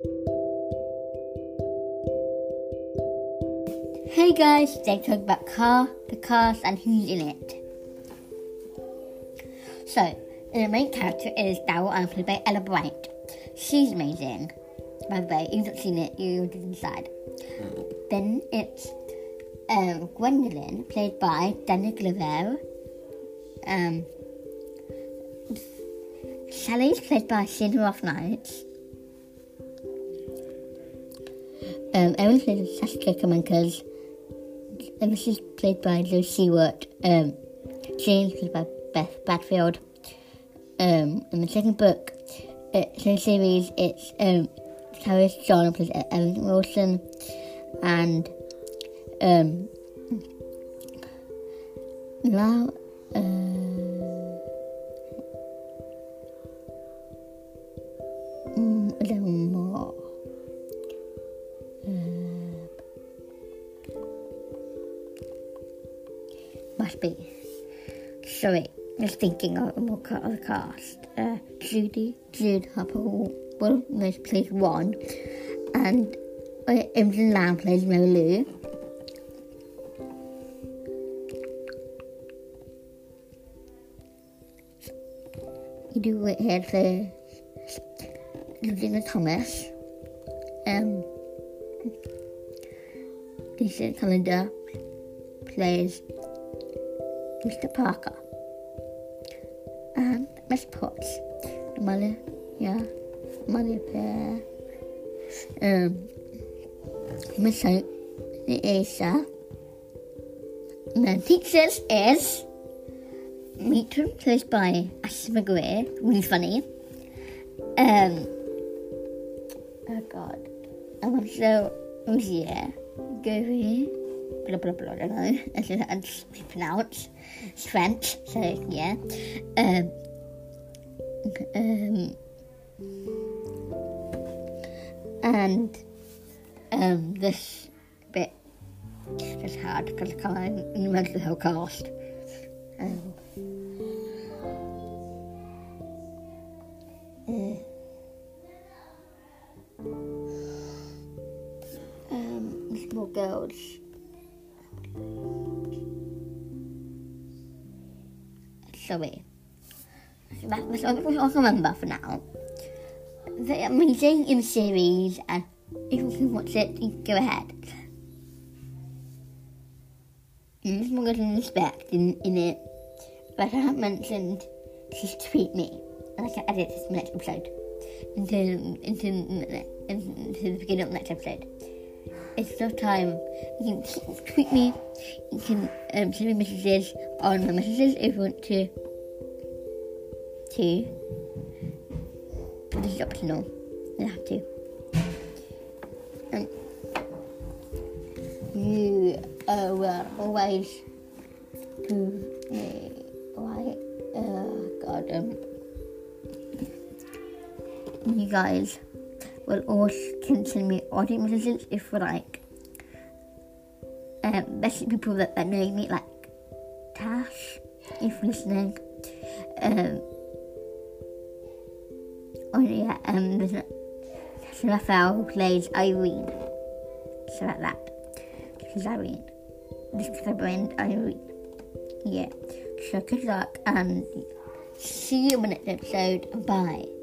Hey guys, today talk about car, the cast, and who's in it. So, the main character is Darrell, and played by Ella Bright. She's amazing. By the way, you've not seen it, you just inside. Then it's um, Gwendoline, played by Danny Glover. Um, Sally's played by Sienna Arif-Knights. Um, Erin played by Saskia Kemkers. And this is played by Lucy Seward. Um, James played by Beth Bradfield. Um, in the second book, it's in the series, it's um, Carys John plays Ellen Wilson, and um, now uh, must be. Sorry, just thinking of more the cast. Uh, Judy, Jude Harper, well, most plays one, and uh, Imogen Lamb plays Mary Lou. You do it here for Ludwig Thomas. Um, Lisa Calendar plays Mr. Parker. And Miss Potts, Amalia, yeah, Amalia Pear. Um, Miss Asa. And then teachers is Matron, played by Ashley McGuire, really funny. Um, oh god, I'm also yeah, Gary, blah blah blah. I don't know. That's how to pronounce. It's French, so yeah. Um, um, and um, this bit is hard because I can't remember the whole cast. Um, uh, um, small girls. Sorry. That was can remember for now. They're amazing in the series, and if you can watch it, go ahead. There's more and respect in, in it, but I haven't mentioned just tweet me, and I can edit this next episode into into into the beginning of the next episode. It's no time. You can tweet me. You can um, send me messages on my messages if you want to. To. But this is optional. You have to. Um, you uh, will always do me right. Uh, God, um, you guys will can send me audio messages if you like. Um, especially people that, that know me, like Tash, if listening. Um, oh yeah, um, there's Raphael who plays Irene. So like that. Is Irene. This is the brand Irene. Yeah. So good luck and see you in the next episode. Bye.